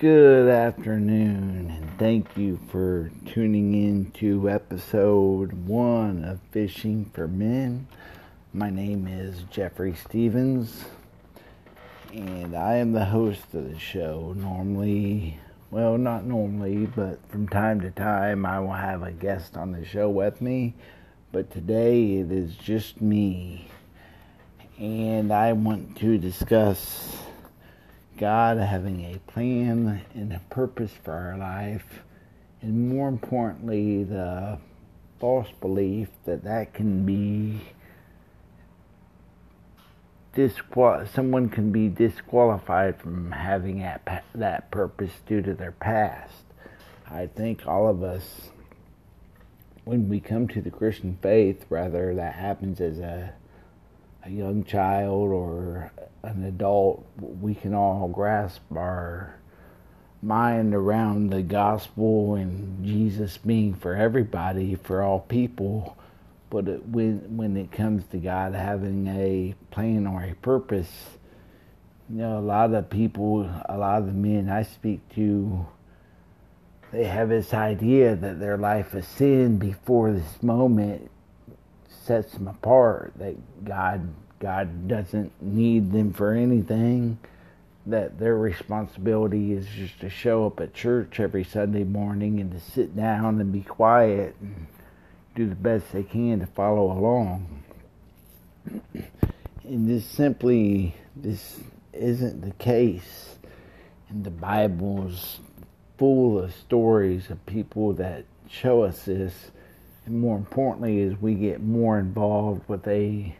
Good afternoon, and thank you for tuning in to episode one of Fishing for Men. My name is Jeffrey Stevens, and I am the host of the show. Normally, well, not normally, but from time to time, I will have a guest on the show with me, but today it is just me, and I want to discuss God having a plan and a purpose for our life, and more importantly, the false belief that that can be disqual- someone can be disqualified from having that, that purpose due to their past. I think all of us, when we come to the Christian faith, rather that happens as a a young child or an adult, we can all grasp our mind around the gospel and Jesus being for everybody, for all people. But it, when when it comes to God having a plan or a purpose, you know, a lot of people, a lot of the men I speak to, they have this idea that their life is sin before this moment sets them apart. That God God doesn't need them for anything. That their responsibility is just to show up at church every Sunday morning and to sit down and be quiet and do the best they can to follow along. And this simply this isn't the case. And the Bible's full of stories of people that show us this and more importantly, as we get more involved with a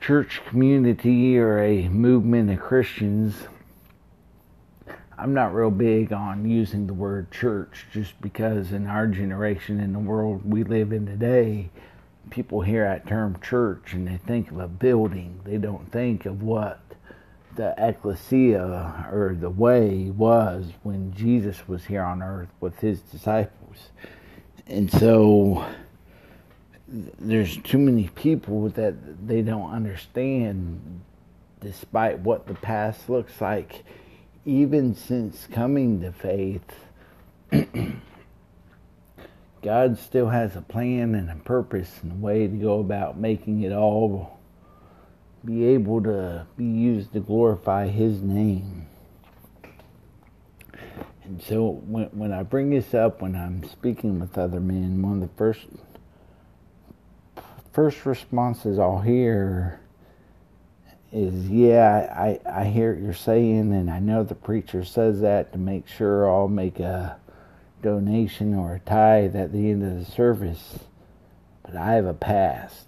church community or a movement of Christians, I'm not real big on using the word church just because in our generation, in the world we live in today, people hear that term church and they think of a building. They don't think of what the ecclesia or the way was when Jesus was here on earth with his disciples and so there's too many people that they don't understand despite what the past looks like even since coming to faith God still has a plan and a purpose and a way to go about making it all be able to be used to glorify his name and so when when I bring this up when I'm speaking with other men, one of the first first responses I'll hear is, "Yeah, I I hear what you're saying, and I know the preacher says that to make sure I'll make a donation or a tithe at the end of the service, but I have a past."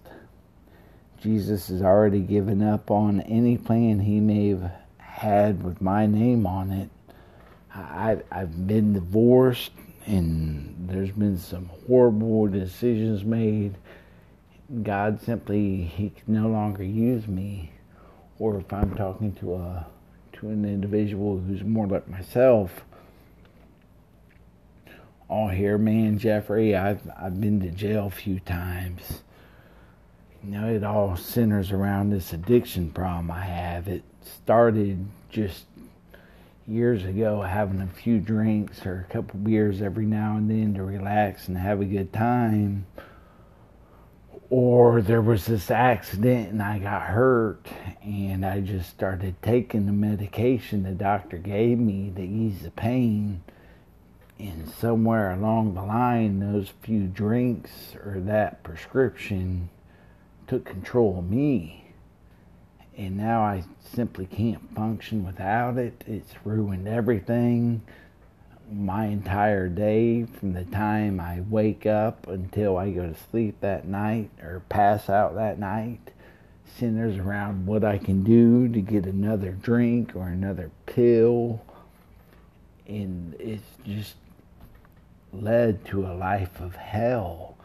Jesus has already given up on any plan he may have had with my name on it I've, I've been divorced and there's been some horrible decisions made. God simply, He can no longer use me. Or if I'm talking to a to an individual who's more like myself, I'll hear, man, Jeffrey, I've I've been to jail a few times. You know, it all centers around this addiction problem I have. It started just years ago having a few drinks or a couple beers every now and then to relax and have a good time. Or there was this accident and I got hurt and I just started taking the medication the doctor gave me to ease the pain. And somewhere along the line, those few drinks or that prescription took control of me and now I simply can't function without it. It's ruined everything. My entire day from the time I wake up until I go to sleep that night or pass out that night centers around what I can do to get another drink or another pill. And it's just led to a life of hell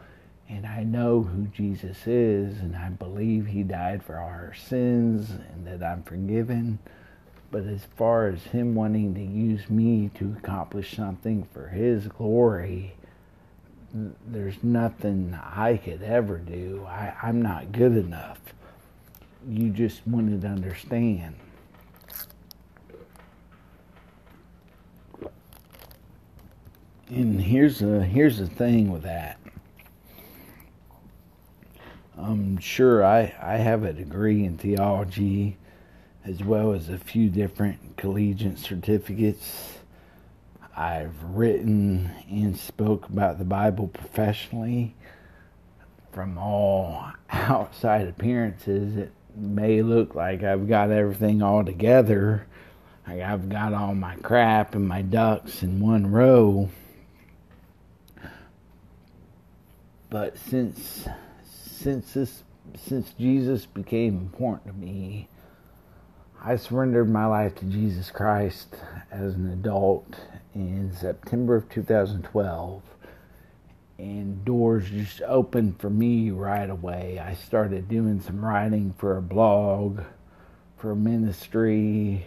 and I know who Jesus is, and I believe He died for our sins and that I'm forgiven. But as far as Him wanting to use me to accomplish something for His glory, there's nothing I could ever do. I, I'm not good enough. You just wanted to understand. And here's the here's the thing with that. I'm sure I, I have a degree in theology as well as a few different collegiate certificates. I've written and spoke about the Bible professionally. From all outside appearances, it may look like I've got everything all together. Like I've got all my crap and my ducks in one row. But since since this since Jesus became important to me, I surrendered my life to Jesus Christ as an adult in September of 2012 and doors just opened for me right away. I started doing some writing for a blog, for a ministry.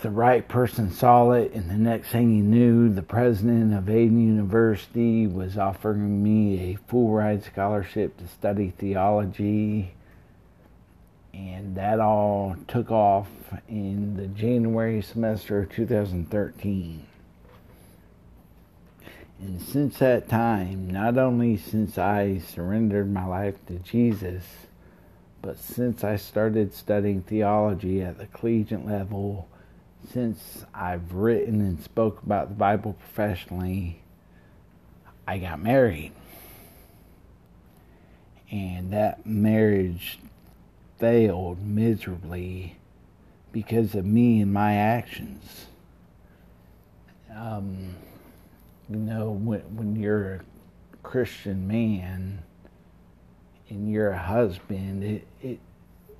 The right person saw it, and the next thing you knew, the president of Aiden University was offering me a full ride scholarship to study theology. And that all took off in the January semester of 2013. And since that time, not only since I surrendered my life to Jesus, but since I started studying theology at the collegiate level, since I've written and spoke about the Bible professionally, I got married. And that marriage failed miserably because of me and my actions. Um, you know, when, when you're a Christian man and you're a husband, it, it,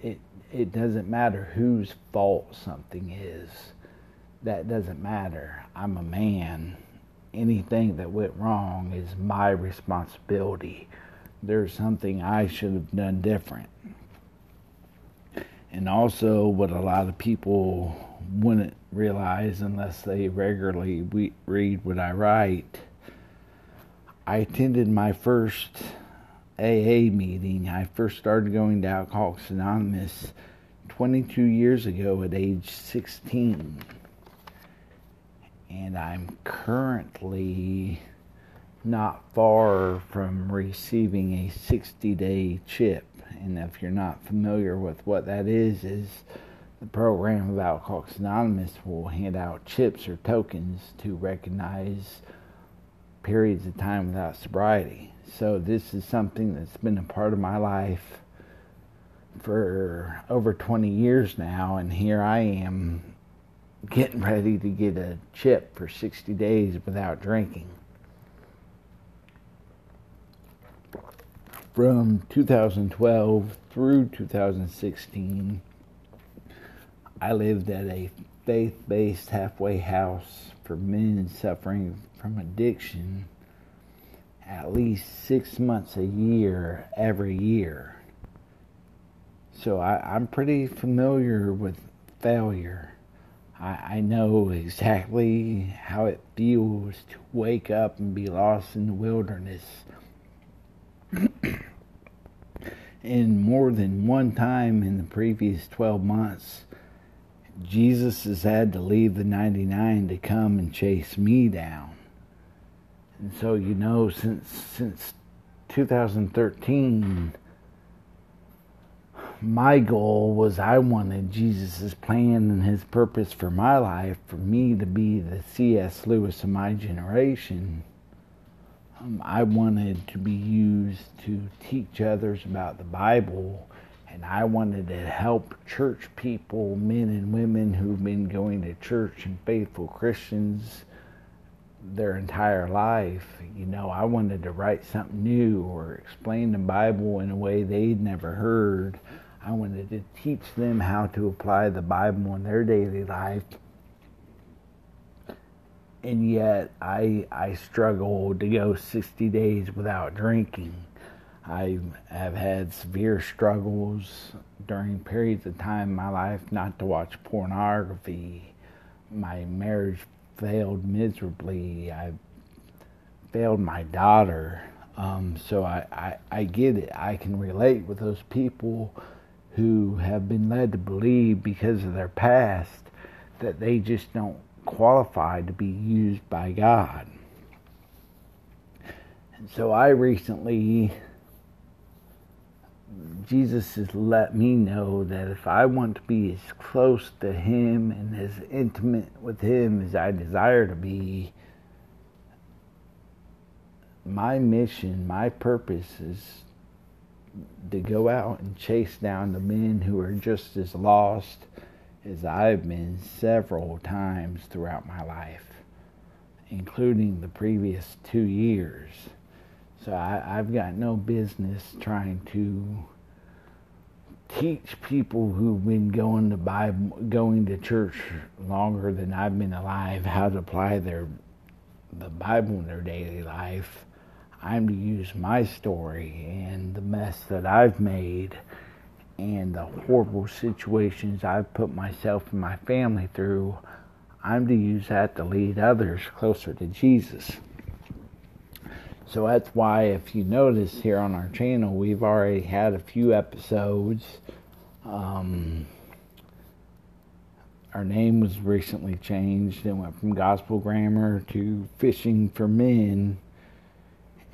it, it doesn't matter whose fault something is. That doesn't matter. I'm a man. Anything that went wrong is my responsibility. There's something I should have done different. And also, what a lot of people wouldn't realize unless they regularly read what I write. I attended my first AA meeting. I first started going to Alcoholics Anonymous 22 years ago at age 16. And I'm currently not far from receiving a 60 day chip. And if you're not familiar with what that is, is the program of Alcoholics Anonymous will hand out chips or tokens to recognize periods of time without sobriety. So this is something that's been a part of my life for over 20 years now, and here I am getting ready to get a chip for 60 days without drinking. From 2012 through 2016, I lived at a faith based halfway house for men suffering from addiction at least six months a year every year. So I, am pretty familiar with failure. I, I know exactly how it feels to wake up and be lost in the wilderness. and more than one time in the previous 12 months, Jesus has had to leave the 99 to come and chase me down. And so, you know, since since 2013, my goal was I wanted Jesus' plan and his purpose for my life for me to be the C.S. Lewis of my generation. Um, I wanted to be used to teach others about the Bible and I wanted to help church people, men and women who've been going to church and faithful Christians their entire life. You know, I wanted to write something new or explain the Bible in a way they'd never heard. I wanted to teach them how to apply the Bible in their daily life. And yet I I struggled to go 60 days without drinking I have had severe struggles during periods of time in my life not to watch pornography. My marriage failed miserably. I failed my daughter. Um, so I, I, I get it. I can relate with those people who have been led to believe because of their past that they just don't qualify to be used by God. And so I recently, Jesus has let me know that if I want to be as close to Him and as intimate with Him as I desire to be, my mission, my purpose is to go out and chase down the men who are just as lost as I've been several times throughout my life, including the previous two years. So I, have got no business trying to teach people who've been going to Bible, going to church longer than I've been alive how to apply their the Bible in their daily life I'm to use my story and the mess that I've made and the horrible situations I've put myself and my family through. I'm to use that to lead others closer to Jesus. So that's why, if you notice here on our channel, we've already had a few episodes. Um, our name was recently changed. It went from Gospel Grammar to Fishing for Men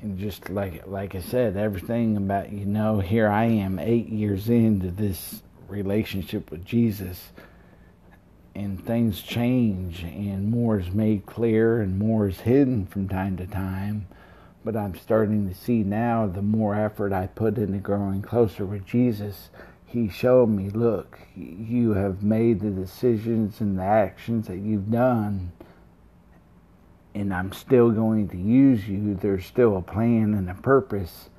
and just like like I said, everything about you know, here I am eight years into this relationship with Jesus, and things change, and more is made clear, and more is hidden from time to time. But I'm starting to see now the more effort I put into growing closer with Jesus, He showed me, look, you have made the decisions and the actions that you've done and I'm still going to use you. There's still a plan and a purpose.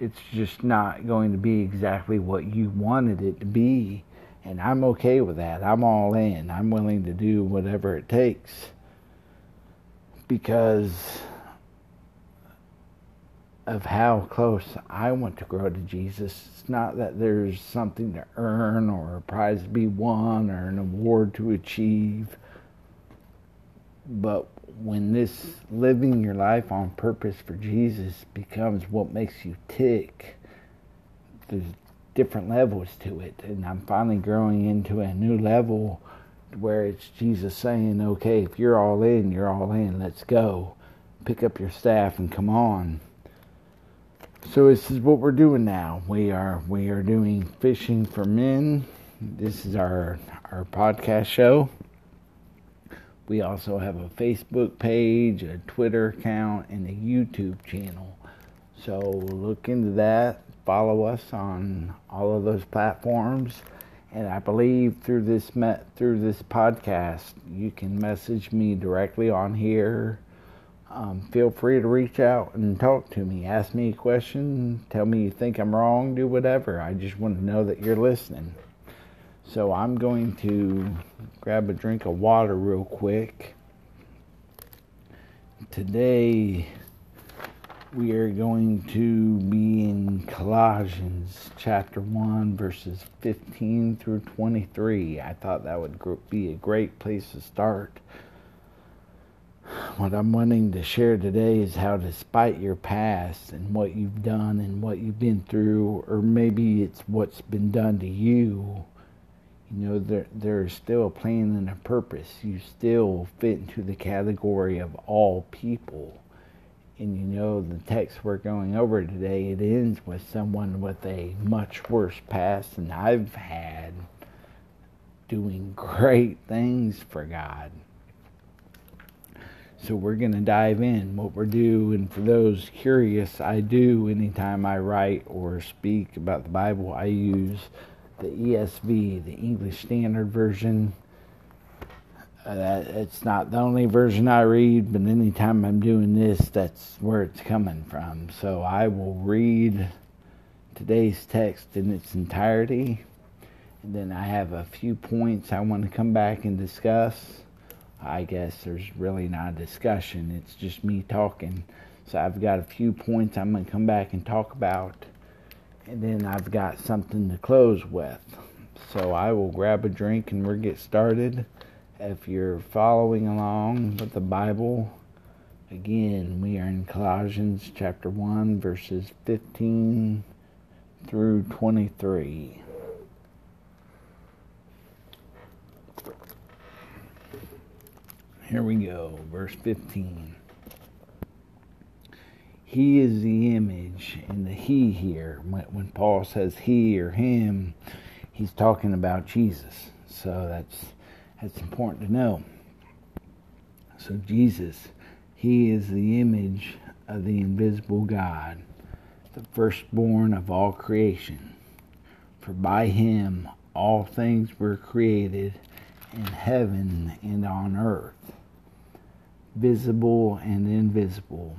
It's just not going to be exactly what you wanted it to be. And I'm okay with that. I'm all in. I'm willing to do whatever it takes. Because of how close I want to grow to Jesus. It's not that there's something to earn or a prize to be won or an award to achieve. But when this living your life on purpose for Jesus becomes what makes you tick, there's different levels to it. And I'm finally growing into a new level where it's Jesus saying, okay, if you're all in, you're all in. Let's go. Pick up your staff and come on. So this is what we're doing now. We are we are doing fishing for men. This is our our podcast show. We also have a Facebook page, a Twitter account, and a YouTube channel. So look into that. Follow us on all of those platforms. And I believe through this met through this podcast, you can message me directly on here. Um, feel free to reach out and talk to me. Ask me a question. Tell me you think I'm wrong. Do whatever. I just want to know that you're listening. So I'm going to grab a drink of water real quick. Today we are going to be in Colossians chapter 1, verses 15 through 23. I thought that would be a great place to start. What I'm wanting to share today is how, despite your past and what you've done and what you've been through, or maybe it's what's been done to you, you know there there's still a plan and a purpose. You still fit into the category of all people. And you know the text we're going over today it ends with someone with a much worse past than i've had doing great things for god. So we're going to dive in. What we're doing for those curious i do anytime i write or speak about the bible i use the ESV, the English Standard Version. Uh, it's not the only version I read, but anytime I'm doing this, that's where it's coming from. So I will read today's text in its entirety, and then I have a few points I want to come back and discuss. I guess there's really not a discussion, it's just me talking. So I've got a few points I'm going to come back and talk about and then I've got something to close with. So I will grab a drink and we'll get started. If you're following along with the Bible, again, we are in Colossians chapter 1, verses 15 through 23. Here we go, verse 15. He is the image, and the he here, when Paul says he or him, he's talking about Jesus. So that's that's important to know. So Jesus, he is the image of the invisible God, the firstborn of all creation. For by him all things were created in heaven and on earth, visible and invisible,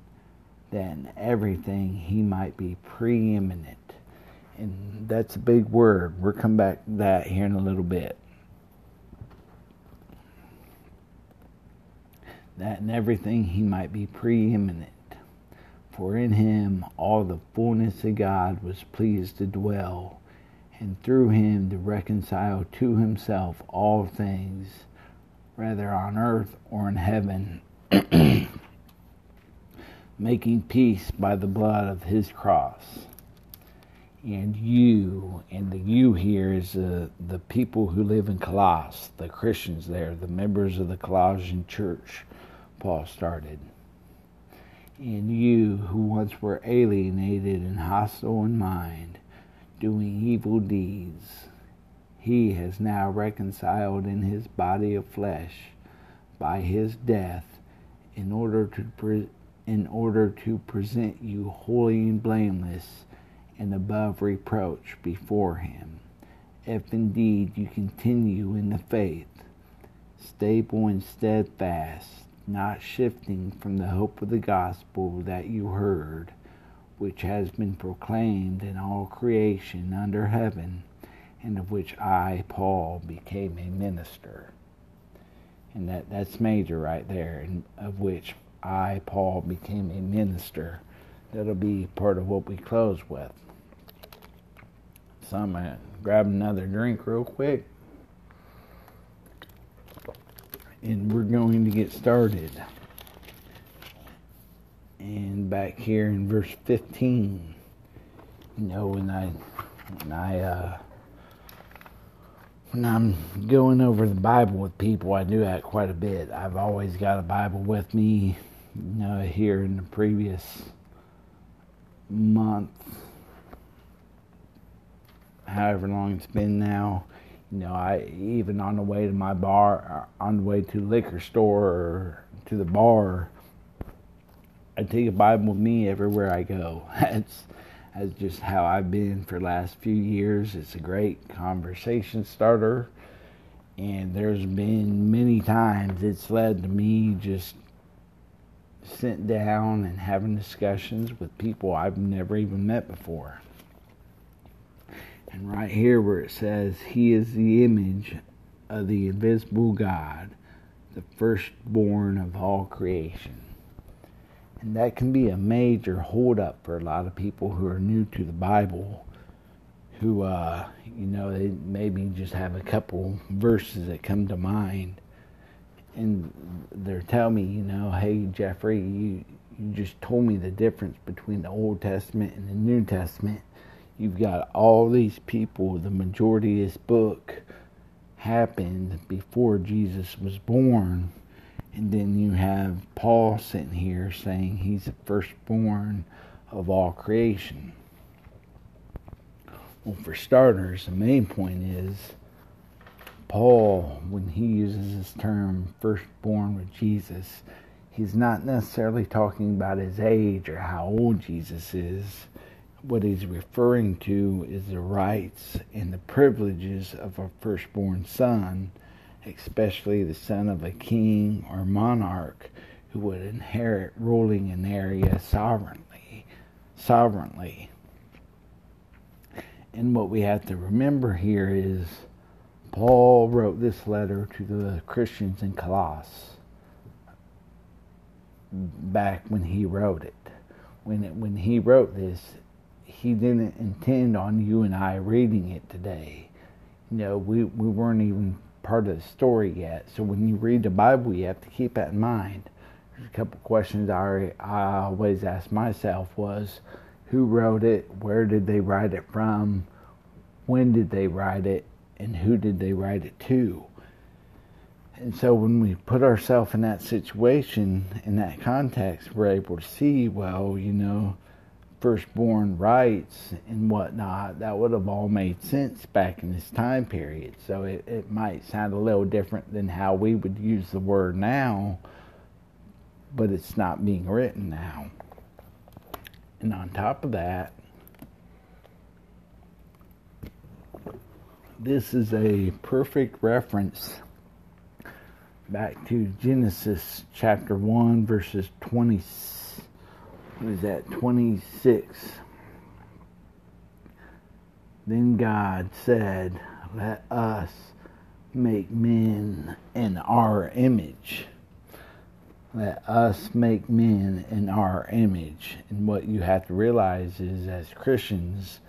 that in everything he might be preeminent. And that's a big word. We'll come back to that here in a little bit. that in everything he might be preeminent. For in him all the fullness of God was pleased to dwell, and through him to reconcile to himself all things, whether on earth or in heaven, making peace by the blood of his cross. And you, and the you here is uh, the people who live in Colossus, the Christians there, the members of the Colossian church Paul started. And you who once were alienated and hostile in mind, doing evil deeds, he has now reconciled in his body of flesh by his death in order to pre- in order to present you holy and blameless and above reproach before him if indeed you continue in the faith stable and steadfast not shifting from the hope of the gospel that you heard, which has been proclaimed in all creation under heaven, and of which I, Paul, became a minister. And that, that's major right there, and of which I, Paul, became a minister. That'll be part of what we close with. So I'm going to grab another drink real quick. and we're going to get started. And back here in verse 15, you know, when I, when I, uh, when I'm going over the Bible with people, I do that quite a bit. I've always got a Bible with me, know, here in the previous month, however long it's been now you know, I even on the way to my bar, uh, on the way to the liquor store or to the bar, I take a Bible with me everywhere I go. That's that's just how I've been for the last few years. It's a great conversation starter, and there's been many times it's led to me just sitting down and having discussions with people I've never even met before. And right here where it says, He is the image of the invisible God, the firstborn of all creation. And that can be a major holdup for a lot of people who are new to the Bible, who, uh, you know, they maybe just have a couple verses that come to mind. And they're telling me, you know, hey, Jeffrey, you, you just told me the difference between the Old Testament and the New Testament you've got all these people, the majority of this book happened before Jesus was born. And then you have Paul sitting here saying he's the firstborn of all creation. Well, for starters, the main point is Paul, when he uses this term firstborn with Jesus, he's not necessarily talking about his age or how old Jesus is what he's referring to is the rights and the privileges of a firstborn son, especially the son of a king or monarch who would inherit ruling an area sovereignly. Sovereignly. And what we have to remember here is Paul wrote this letter to the Christians in Colossus back when he wrote it. When it, when he wrote this, he didn't intend on you and I reading it today. You know, we, we weren't even part of the story yet. So when you read the Bible, you have to keep that in mind. There's a couple questions I, I always ask myself was, who wrote it? Where did they write it from? When did they write it? And who did they write it to? And so when we put ourselves in that situation, in that context, we're able to see, well, you know, firstborn rights and whatnot, that would have all made sense back in this time period. So it, it might sound a little different than how we would use the word now, but it's not being written now. And on top of that, this is a perfect reference back to Genesis chapter 1, verses 20 what is that, 26. Then God said, Let us make men in our image. Let us make men in our image. And what you have to realize is, as Christians,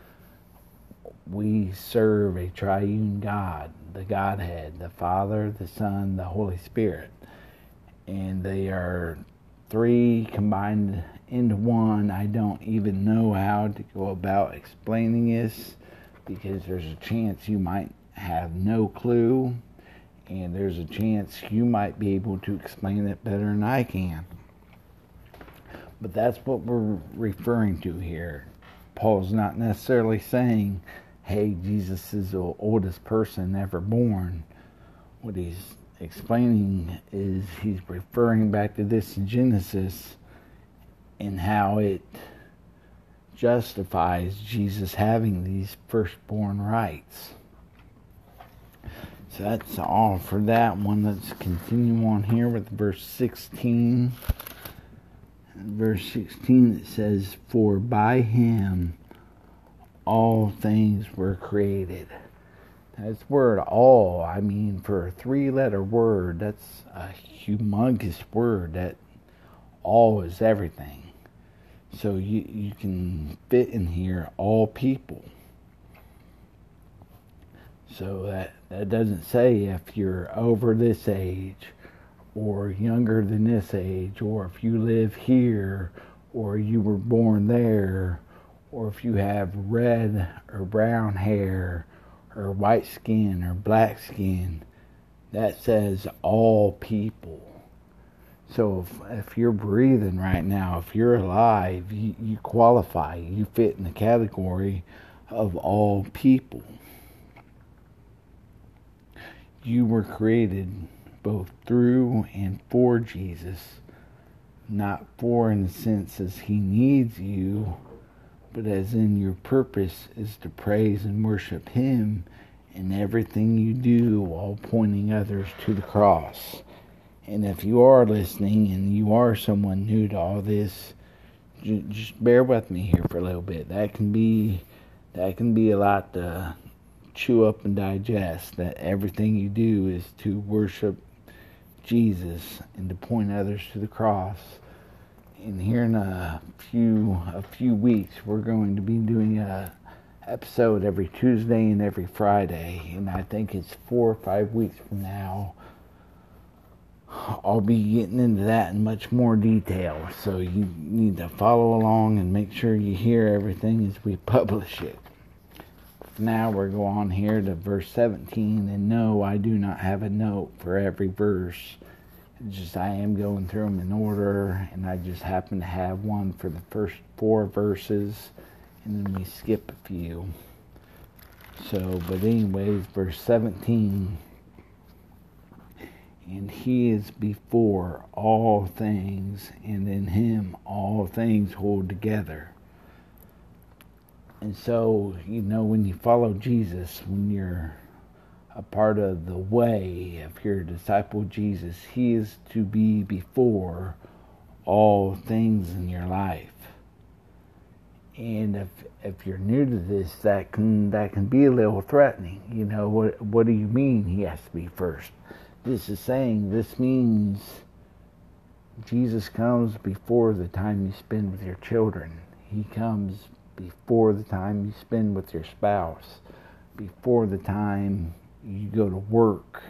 we serve a triune God, the Godhead, the Father, the Son, the Holy Spirit. And they are three combined into one. I don't even know how to go about explaining this because there's a chance you might have no clue, and there's a chance you might be able to explain it better than I can. But that's what we're referring to here. Paul's not necessarily saying, hey, Jesus is the oldest person ever born. What he's explaining is he's referring back to this Genesis and how it justifies Jesus having these firstborn rights. So that's all for that one. Let's continue on here with verse 16. Verse 16 it says, For by him all things were created. That's word all. I mean, for a three letter word, that's a humongous word. That all is everything. So you, you can fit in here all people. So that, that doesn't say if you're over this age or younger than this age or if you live here or you were born there or if you have red or brown hair or white skin or black skin. That says all people. So if, if you're breathing right now, if you're alive, you, you qualify. You fit in the category of all people. You were created both through and for Jesus, not for in the sense as he needs you, but as in your purpose is to praise and worship him in everything you do while pointing others to the cross. And if you are listening and you are someone new to all this, just bear with me here for a little bit. That can be that can be a lot to chew up and digest. That everything you do is to worship Jesus and to point others to the cross. And here in a few a few weeks, we're going to be doing a episode every Tuesday and every Friday, and I think it's four or five weeks from now I'll be getting into that in much more detail. So you need to follow along and make sure you hear everything as we publish it. Now we're going on here to verse 17. And no, I do not have a note for every verse. Just I am going through them in order, and I just happen to have one for the first four verses, and then we skip a few. So, but anyways, verse 17 and he is before all things, and in him all things hold together. And so, you know, when you follow Jesus, when you're a part of the way, if you're a disciple of Jesus, he is to be before all things in your life. And if if you're new to this, that can that can be a little threatening. You know what what do you mean he has to be first? this is saying. This means Jesus comes before the time you spend with your children. He comes before the time you spend with your spouse, before the time you go to work.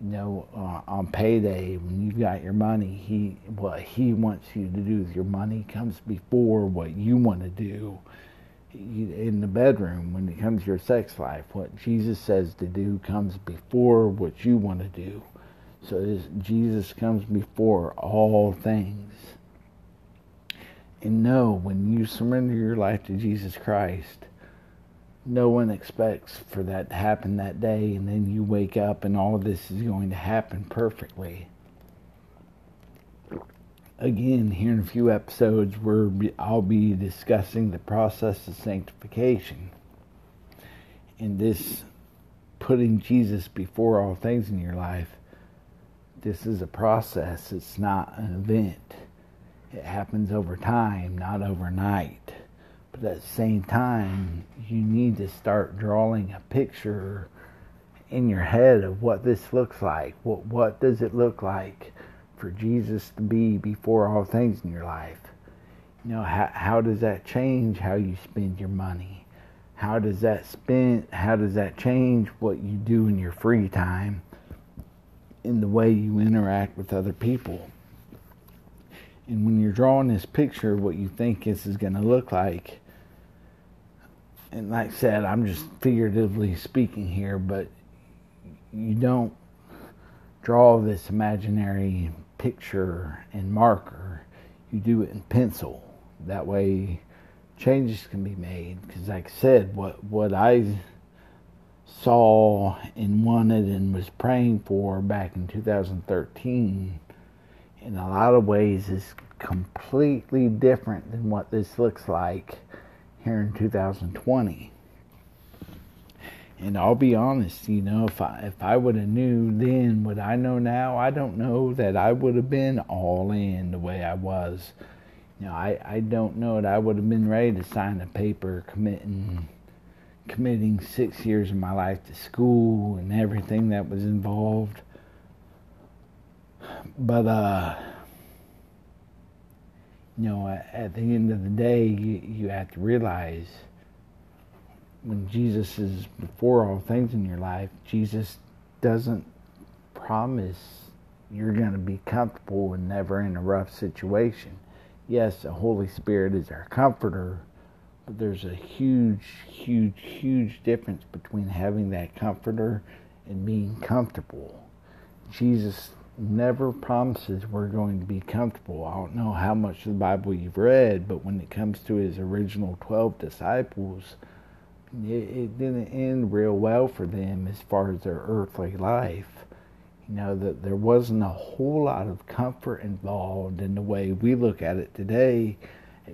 You know, uh, on payday when you've got your money, he what he wants you to do with your money comes before what you want to do in the bedroom when it comes to your sex life. What Jesus says to do comes before what you want to do. So Jesus comes before all things. And know when you surrender your life to Jesus Christ, no one expects for that to happen that day, and then you wake up and all of this is going to happen perfectly. Again, here in a few episodes, where I'll be discussing the process of sanctification. And this putting Jesus before all things in your life this is a process, it's not an event. It happens over time, not overnight. But at the same time, you need to start drawing a picture in your head of what this looks like. What what does it look like for Jesus to be before all things in your life? You know, how how does that change how you spend your money? How does that spend how does that change what you do in your free time? in the way you interact with other people. And when you're drawing this picture of what you think this is going to look like, and like I said, I'm just figuratively speaking here, but you don't draw this imaginary picture in marker. You do it in pencil. That way, changes can be made. Because, like I said, what what I saw and wanted and was praying for back in 2013 in a lot of ways is completely different than what this looks like here in 2020. And I'll be honest, you know, if I if I would have knew then what I know now, I don't know that I would have been all in the way I was. You know, I, I don't know that I would have been ready to sign a paper committing committing six years of my life to school and everything that was involved. But, uh, you know, at the end of the day, you, you have to realize when Jesus is before all things in your life, Jesus doesn't promise you're going to be comfortable and never in a rough situation. Yes, the Holy Spirit is our comforter but there's a huge, huge, huge difference between having that comforter and being comfortable. Jesus never promises we're going to be comfortable. I don't know how much of the Bible you've read, but when it comes to his original 12 disciples, it, it didn't end real well for them as far as their earthly life. You know, that there wasn't a whole lot of comfort involved in the way we look at it today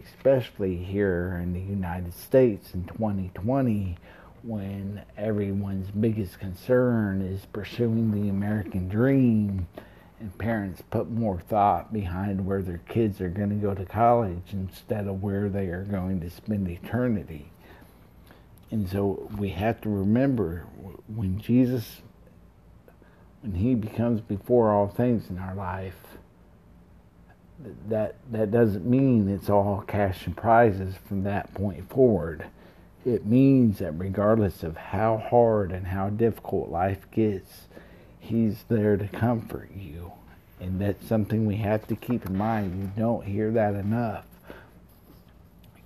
especially here in the United States in 2020 when everyone's biggest concern is pursuing the American dream and parents put more thought behind where their kids are going to go to college instead of where they are going to spend eternity. And so we have to remember when Jesus, when he becomes before all things in our life, that that doesn't mean it's all cash and prizes from that point forward. It means that regardless of how hard and how difficult life gets, he's there to comfort you. And that's something we have to keep in mind. You don't hear that enough.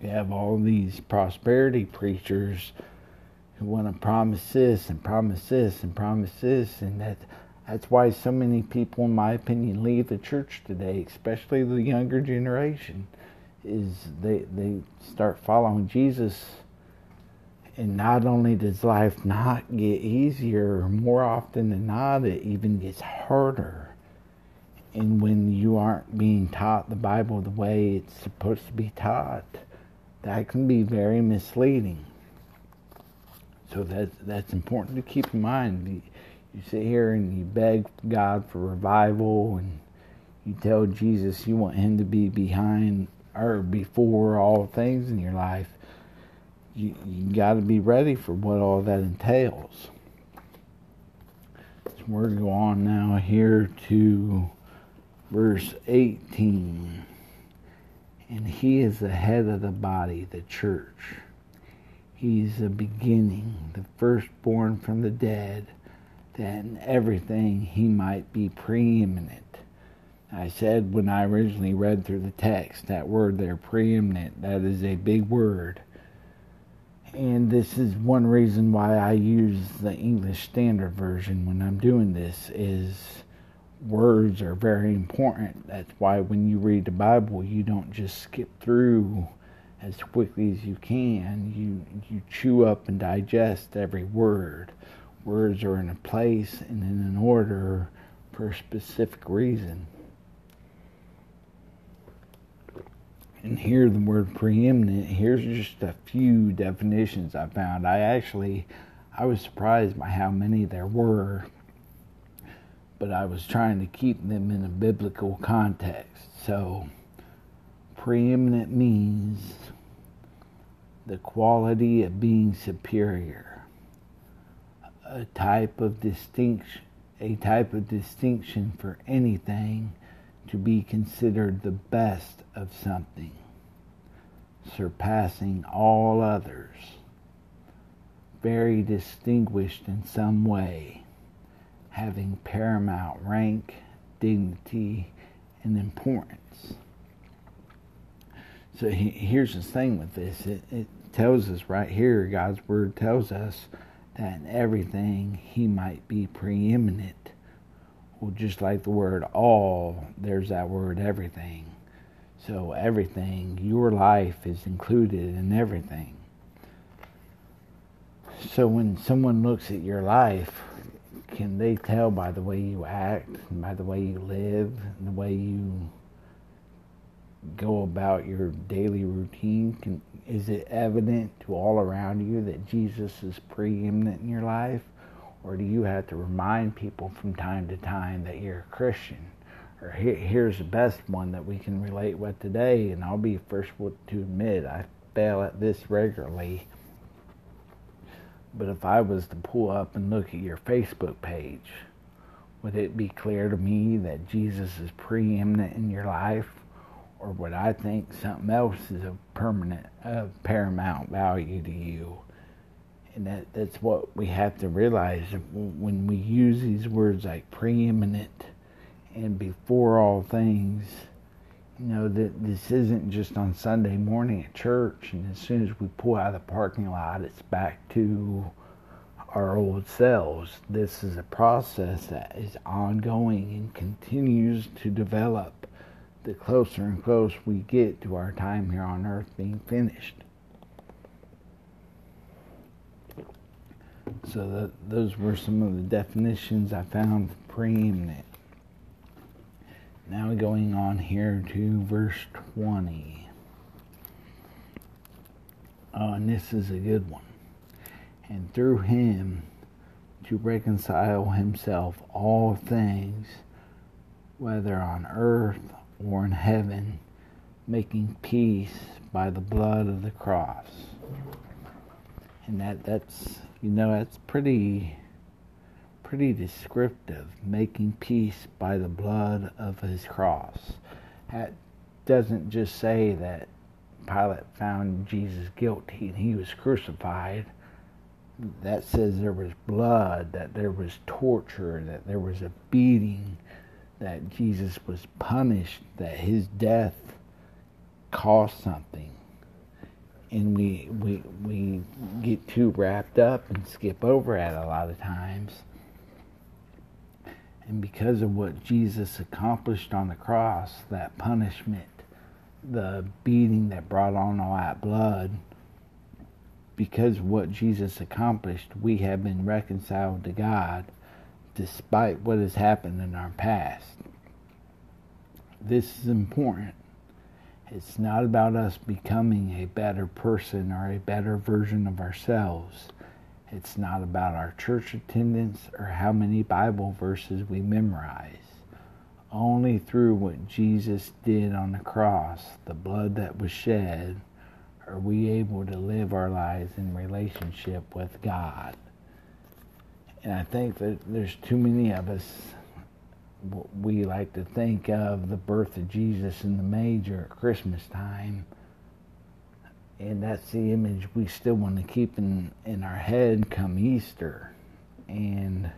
You have all these prosperity preachers who want to promise this and promise this and promise this, and that that's why so many people, in my opinion, leave the church today, especially the younger generation, is they they start following Jesus and not only does life not get easier, more often than not, it even gets harder. And when you aren't being taught the Bible the way it's supposed to be taught, that can be very misleading. So that's that's important to keep in mind you sit here and you beg God for revival and you tell Jesus you want him to be behind or before all things in your life, you, you got to be ready for what all that entails. So we're going on now here to verse 18. And he is the head of the body, the church. He's the beginning, the firstborn from the dead, that in everything he might be preeminent. I said when I originally read through the text, that word there, preeminent, that is a big word. And this is one reason why I use the English Standard Version when I'm doing this is words are very important. That's why when you read the Bible, you don't just skip through as quickly as you can. You you chew up and digest every word. Words are in a place and in an order for a specific reason. And here the word preeminent, here's just a few definitions I found. I actually I was surprised by how many there were but I was trying to keep them in a biblical context. So, preeminent means the quality of being superior, a type of distinction, a type of distinction for anything to be considered the best of something, surpassing all others, very distinguished in some way having paramount rank, dignity, and importance. So he, here's the thing with this it, it tells us right here, God's Word tells us that in everything He might be preeminent. Well, just like the word all, there's that word everything. So, everything, your life is included in everything. So, when someone looks at your life, can they tell by the way you act, by the way you live, the way you go about your daily routine? Can, is it evident to all around you that Jesus is preeminent in your life? Or do you have to remind people from time to time that you're a Christian? Or here, here's the best one that we can relate with today, and I'll be first to admit I fail at this regularly but if I was to pull up and look at your Facebook page, would it be clear to me that Jesus is preeminent in your life? Or would I think something else is of permanent, of paramount value to you? And that, that's what we have to realize when we use these words like preeminent and before all things you know that this isn't just on Sunday morning at church, and as soon as we pull out of the parking lot, it's back to our old selves. This is a process that is ongoing and continues to develop the closer and closer we get to our time here on earth being finished. So those were some of the definitions I found preeminent. Now going on here to verse 20. Oh, and this is a good one. And through him to reconcile himself all things, whether on earth or in heaven, making peace by the blood of the cross. And that that's you know that's pretty pretty descriptive, making peace by the blood of his cross. That doesn't just say that Pilate found Jesus guilty and he was crucified. That says there was blood, that there was torture, that there was a beating, that Jesus was punished, that his death cost something. And we, we, we get too wrapped up and skip over it a lot of times and because of what Jesus accomplished on the cross, that punishment, the beating that brought on all that blood, because of what Jesus accomplished, we have been reconciled to God despite what has happened in our past. This is important. It's not about us becoming a better person or a better version of ourselves. It's not about our church attendance or how many Bible verses we memorize. Only through what Jesus did on the cross, the blood that was shed, are we able to live our lives in relationship with God. And I think that there's too many of us we like to think of the birth of Jesus in the manger at Christmas time. And that's the image we still want to keep in, in our head come Easter. And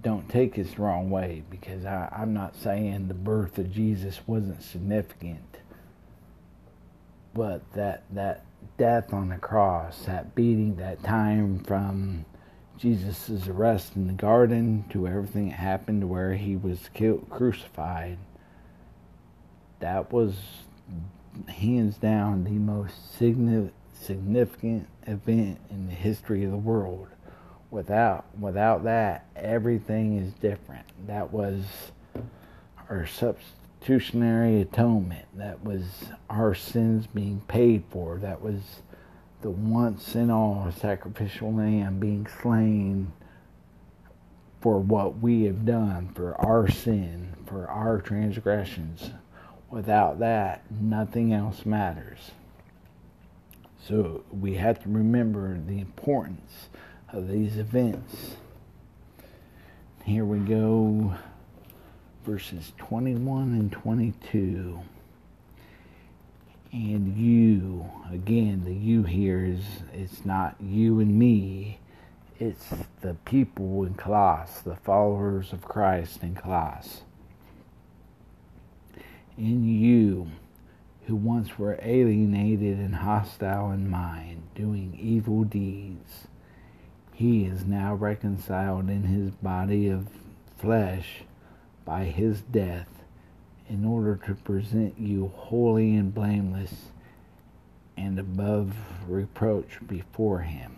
don't take this the wrong way because I, I'm not saying the birth of Jesus wasn't significant. But that that death on the cross, that beating, that time from Jesus' arrest in the garden to everything that happened to where he was killed, crucified, that was hands down the most significant event in the history of the world. Without without that, everything is different. That was our substitutionary atonement. That was our sins being paid for. That was the once and all sacrificial lamb being slain for what we have done, for our sin, for our transgressions. Without that, nothing else matters. So we have to remember the importance of these events. Here we go, verses 21 and 22. And you, again, the you here is it's not you and me, it's the people in Colossus, the followers of Christ in Colossus. In you, who once were alienated and hostile in mind, doing evil deeds, he is now reconciled in his body of flesh by his death in order to present you holy and blameless and above reproach before him.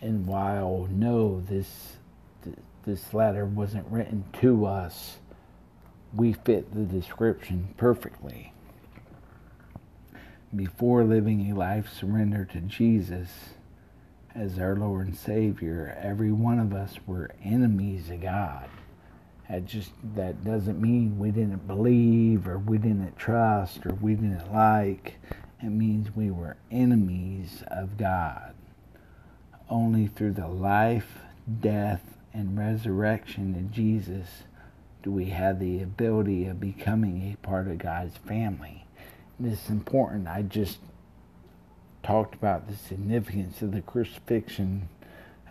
And while no, this this letter wasn't written to us, we fit the description perfectly. Before living a life surrendered to Jesus as our Lord and Savior, every one of us were enemies of God. That just that doesn't mean we didn't believe or we didn't trust or we didn't like. It means we were enemies of God. Only through the life, death, and resurrection of Jesus do we have the ability of becoming a part of God's family. This is important. I just talked about the significance of the crucifixion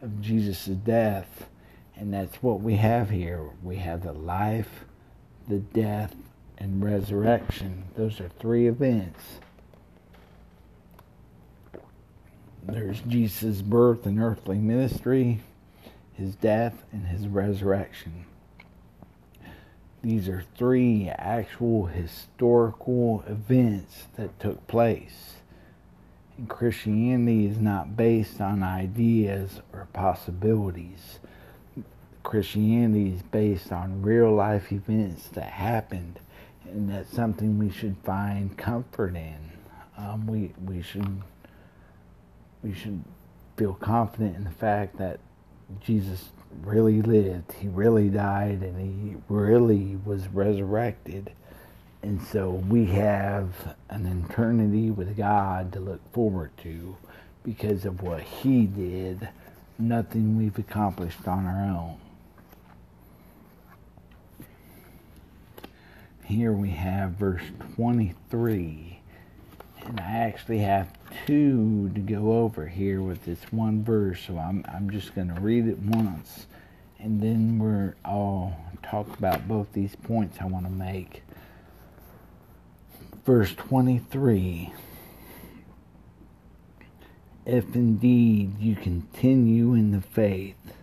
of Jesus' death and that's what we have here. We have the life, the death, and resurrection. Those are three events. There's Jesus' birth and earthly ministry, his death, and his resurrection. These are three actual historical events that took place. And Christianity is not based on ideas or possibilities Christianity is based on real life events that happened, and that's something we should find comfort in. Um, we we should we should feel confident in the fact that Jesus really lived, he really died, and he really was resurrected. And so we have an eternity with God to look forward to because of what he did, nothing we've accomplished on our own. Here we have verse 23. And I actually have two to go over here with this one verse, so I'm, I'm just going to read it once. And then we're all talk about both these points I want to make. Verse 23 If indeed you continue in the faith,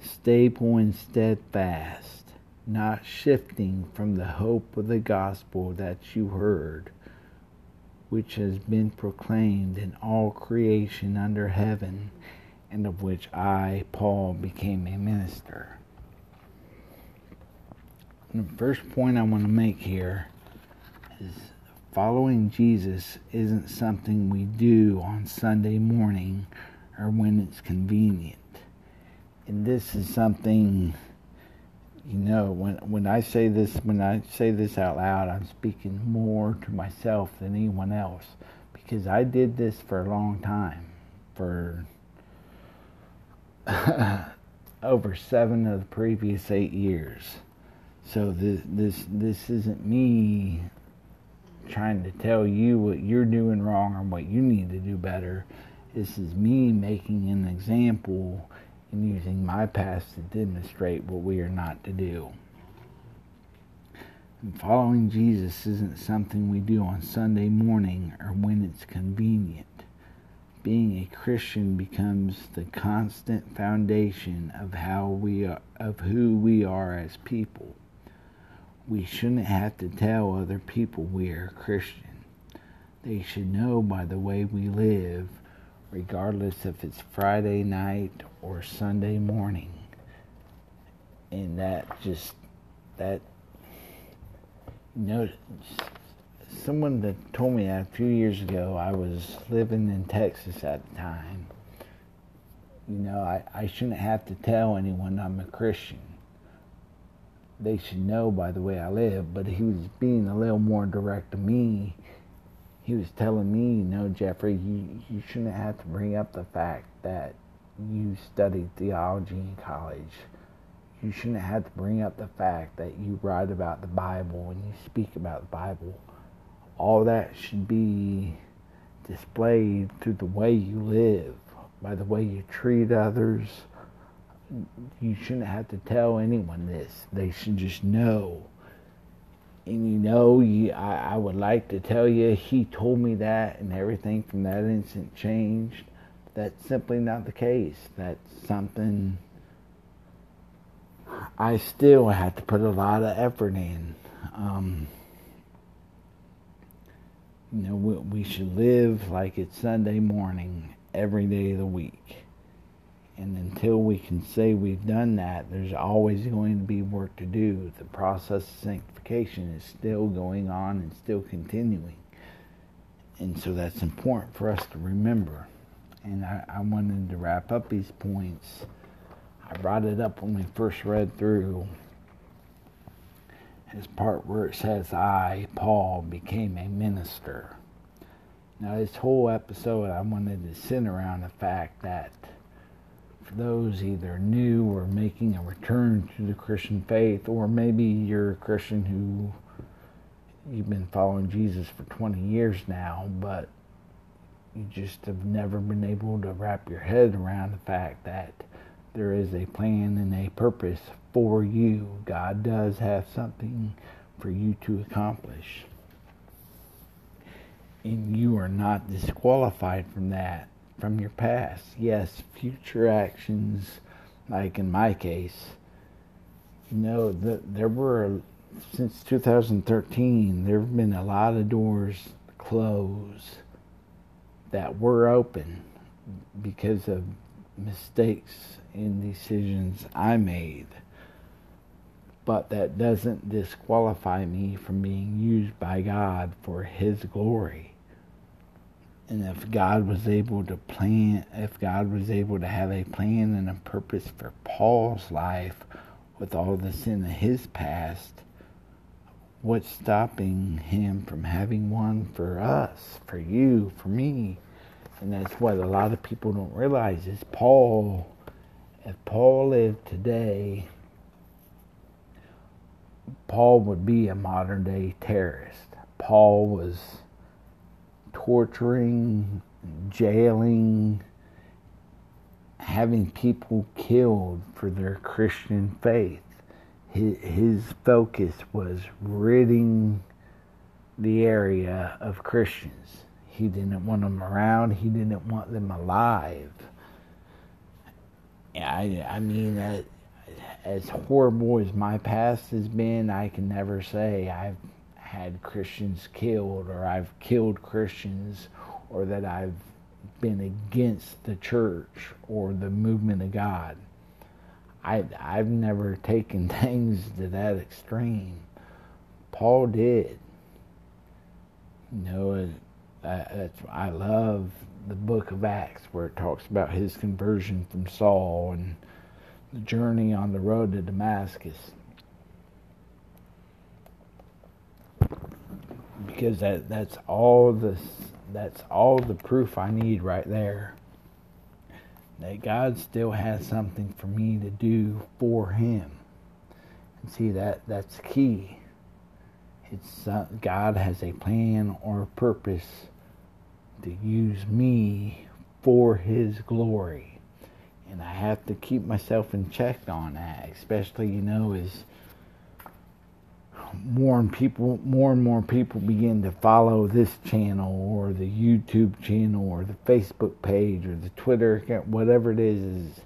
stable and steadfast, not shifting from the hope of the gospel that you heard, which has been proclaimed in all creation under heaven, and of which I, Paul, became a minister. And the first point I want to make here is following Jesus isn't something we do on Sunday morning or when it's convenient. And this is something you know, when when I say this, when I say this out loud, I'm speaking more to myself than anyone else, because I did this for a long time, for over seven of the previous eight years. So this this this isn't me trying to tell you what you're doing wrong or what you need to do better. This is me making an example and using my past to demonstrate what we are not to do. And following Jesus isn't something we do on Sunday morning or when it's convenient. Being a Christian becomes the constant foundation of how we are, of who we are as people. We shouldn't have to tell other people we are Christian. They should know by the way we live, regardless if it's Friday night or Sunday morning. And that just, that, you know, someone that told me that a few years ago, I was living in Texas at the time. You know, I, I shouldn't have to tell anyone I'm a Christian they should know by the way I live, but he was being a little more direct to me. He was telling me, you know, Jeffrey, you, you shouldn't have to bring up the fact that you studied theology in college. You shouldn't have to bring up the fact that you write about the Bible and you speak about the Bible. All that should be displayed through the way you live, by the way you treat others you shouldn't have to tell anyone this. They should just know. And you know, you, I, I would like to tell you he told me that and everything from that instant changed. That's simply not the case. That's something I still have to put a lot of effort in. Um, you know, we, we should live like it's Sunday morning every day of the week. And until we can say we've done that, there's always going to be work to do. The process of sanctification is still going on and still continuing. And so that's important for us to remember. And I, I wanted to wrap up these points. I brought it up when we first read through his part where it says, I, Paul, became a minister. Now, this whole episode, I wanted to center around the fact that for those either new or making a return to the Christian faith, or maybe you're a Christian who you've been following Jesus for 20 years now, but you just have never been able to wrap your head around the fact that there is a plan and a purpose for you. God does have something for you to accomplish. And you are not disqualified from that from your past. Yes, future actions, like in my case, you know, the, there were, since 2013, there have been a lot of doors closed that were open because of mistakes and decisions I made. But that doesn't disqualify me from being used by God for His glory. And if God was able to plan, if God was able to have a plan and a purpose for Paul's life with all the sin of his past, what's stopping him from having one for us, for you, for me? And that's what a lot of people don't realize is Paul, if Paul lived today, Paul would be a modern day terrorist. Paul was torturing, jailing, having people killed for their Christian faith. His, his focus was ridding the area of Christians. He didn't want them around. He didn't want them alive. I, I mean, uh, as horrible as my past has been, I can never say I've had Christians killed or I've killed Christians or that I've been against the church or the movement of God. I, I've never taken things to that extreme. Paul did. You know, that's, I love the book of Acts where it talks about his conversion from Saul and the journey on the road to Damascus. because that that's all the that's all the proof I need right there that God still has something for me to do for Him. And see that that's key. It's uh, God has a plan or a purpose to use me for His glory, and I have to keep myself in check on that, especially you know as more and people more and more people begin to follow this channel or the YouTube channel or the Facebook page or the Twitter account, whatever it is, is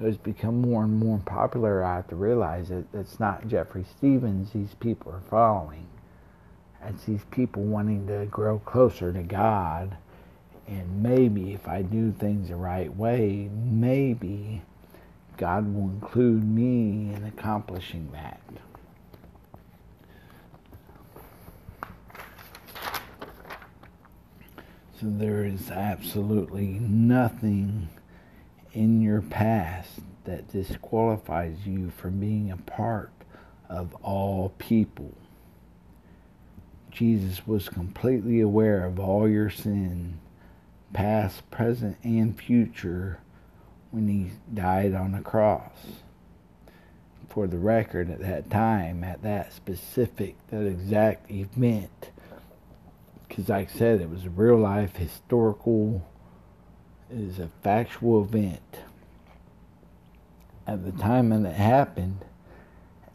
those become more and more popular. I have to realize that it's not Jeffrey Stevens these people are following. It's these people wanting to grow closer to God. And maybe if I do things the right way, maybe God will include me in accomplishing that. So there is absolutely nothing in your past that disqualifies you from being a part of all people. Jesus was completely aware of all your sin, past, present, and future, when he died on the cross. For the record, at that time, at that specific, that exact event, because like I said, it was a real life historical, it is a factual event. At the time when it happened,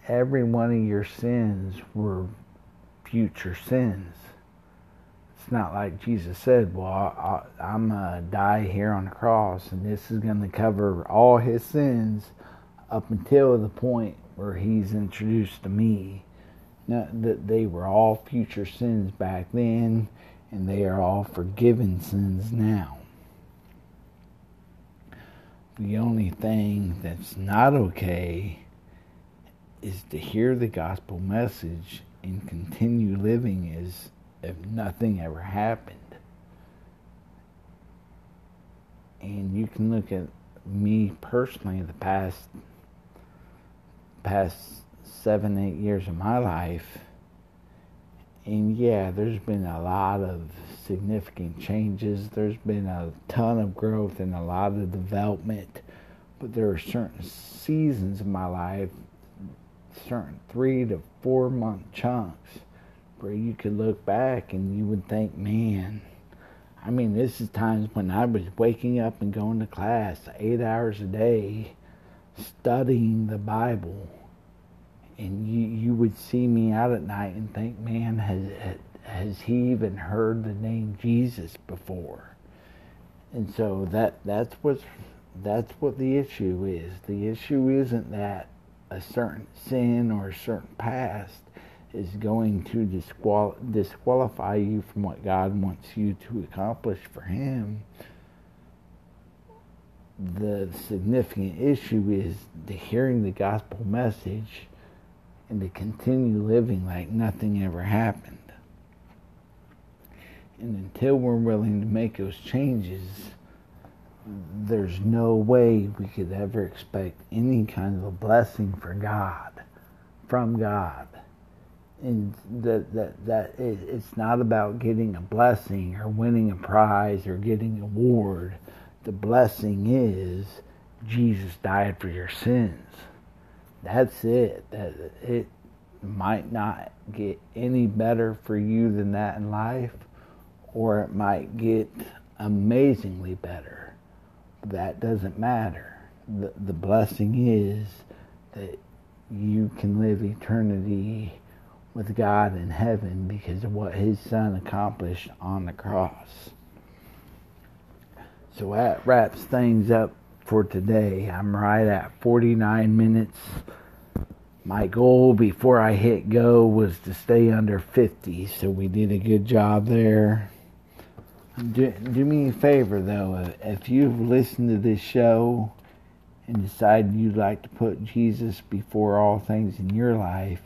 every one of your sins were future sins. It's not like Jesus said, Well, I, am going to die here on the cross, and this is going to cover all his sins up until the point where he's introduced to me that they were all future sins back then, and they are all forgiven sins now. The only thing that's not okay is to hear the gospel message and continue living as if nothing ever happened. And you can look at me personally the past past seven, eight years of my life. And yeah, there's been a lot of significant changes. There's been a ton of growth and a lot of development. But there are certain seasons of my life, certain three to four month chunks, where you could look back and you would think, man, I mean, this is times when I was waking up and going to class eight hours a day, studying the Bible and you you would see me out at night and think, man, has has he even heard the name Jesus before? And so that that's what that's what the issue is. The issue isn't that a certain sin or a certain past is going to disqual- disqualify you from what God wants you to accomplish for Him. The significant issue is the hearing the gospel message and to continue living like nothing ever happened. And until we're willing to make those changes, there's no way we could ever expect any kind of a blessing for God, from God. And that, that, that it's not about getting a blessing or winning a prize or getting an award. The blessing is Jesus died for your sins that's it. That it might not get any better for you than that in life, or it might get amazingly better. That doesn't matter. The, the blessing is that you can live eternity with God in heaven because of what His Son accomplished on the cross. So that wraps things up for today. I'm right at 49 minutes. My goal before I hit go was to stay under 50, so we did a good job there. Do, do me a favor though, uh, if you've listened to this show and decided you'd like to put Jesus before all things in your life,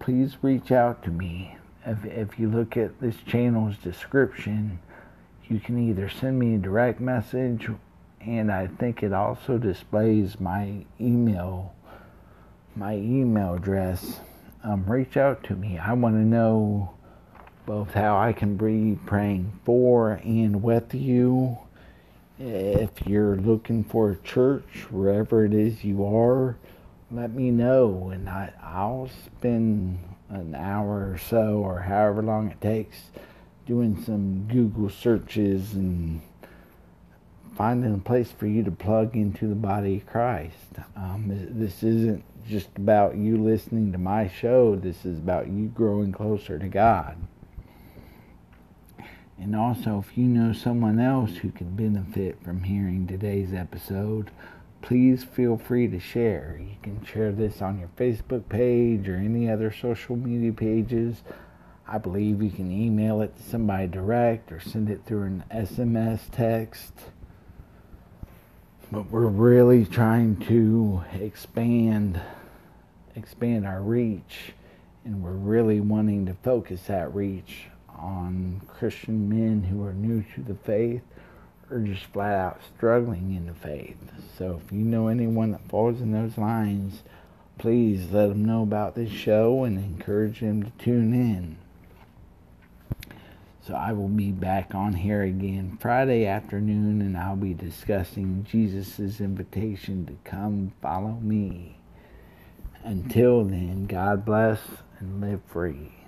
please reach out to me. If, if you look at this channel's description, you can either send me a direct message and I think it also displays my email, my email address. Um, reach out to me. I want to know both how I can be praying for and with you, If you're looking for a church, wherever it is you are, let me know and I, I'll spend an hour or so or however long it takes doing some Google searches and finding a place for you to plug into the body of Christ. Um, this isn't just about you listening to my show, this is about you growing closer to God. And also, if you know someone else who could benefit from hearing today's episode, please feel free to share. You can share this on your Facebook page or any other social media pages. I believe you can email it to somebody direct or send it through an SMS text. But we're really trying to expand expand our reach and we're really wanting to focus that reach on Christian men who are new to the faith or just flat out struggling in the faith. So if you know anyone that falls in those lines, please let them know about this show and encourage them to tune in. So I will be back on here again Friday afternoon and I'll be discussing Jesus' invitation to come follow me. Until then, God bless and live free.